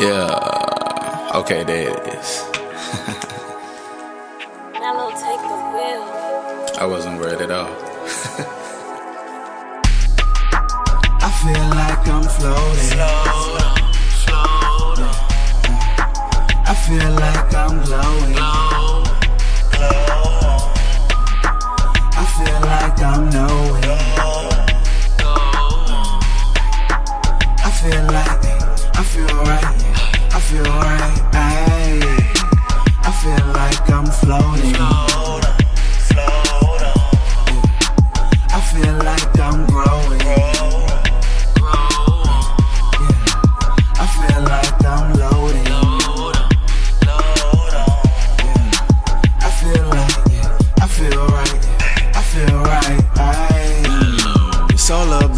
Yeah. Okay, there it is. Mello, take the wheel. I wasn't worried at all. I feel like I'm floating. Slow slow I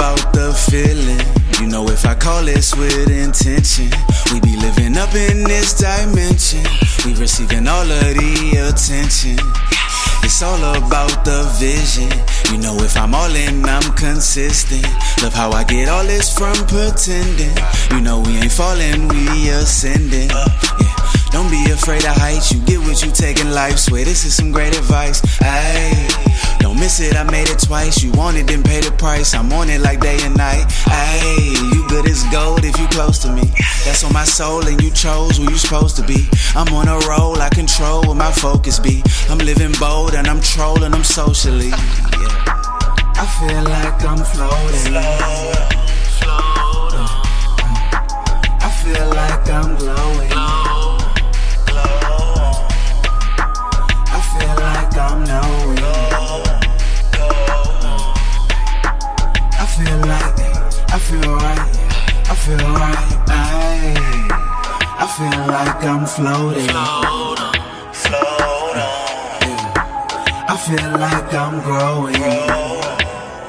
about the feeling. You know, if I call this with intention, we be living up in this dimension. We receiving all of the attention. It's all about the vision. You know, if I'm all in, I'm consistent. Love how I get all this from pretending. You know, we ain't falling, we ascending. Yeah. Don't be afraid of heights. You get what you take in life. Swear this is some great advice. Ayy. Don't miss it, I made it twice. You want it, then pay the price. I'm on it like day and night. Ayy, you good as gold if you close to me. That's on my soul, and you chose who you supposed to be. I'm on a roll, I control where my focus be. I'm living bold and I'm trolling, I'm socially. Yeah. I feel like I'm floating. Feel right. Ay. I feel like I'm floating. Slow down, slow down, I feel like I'm growing. grow,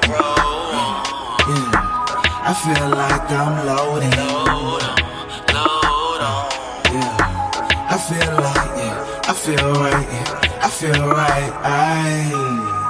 grow. Yeah. I feel like I'm loading. Slow down, slow down. Yeah. I feel like yeah. I feel right. Yeah. I feel right. Ay.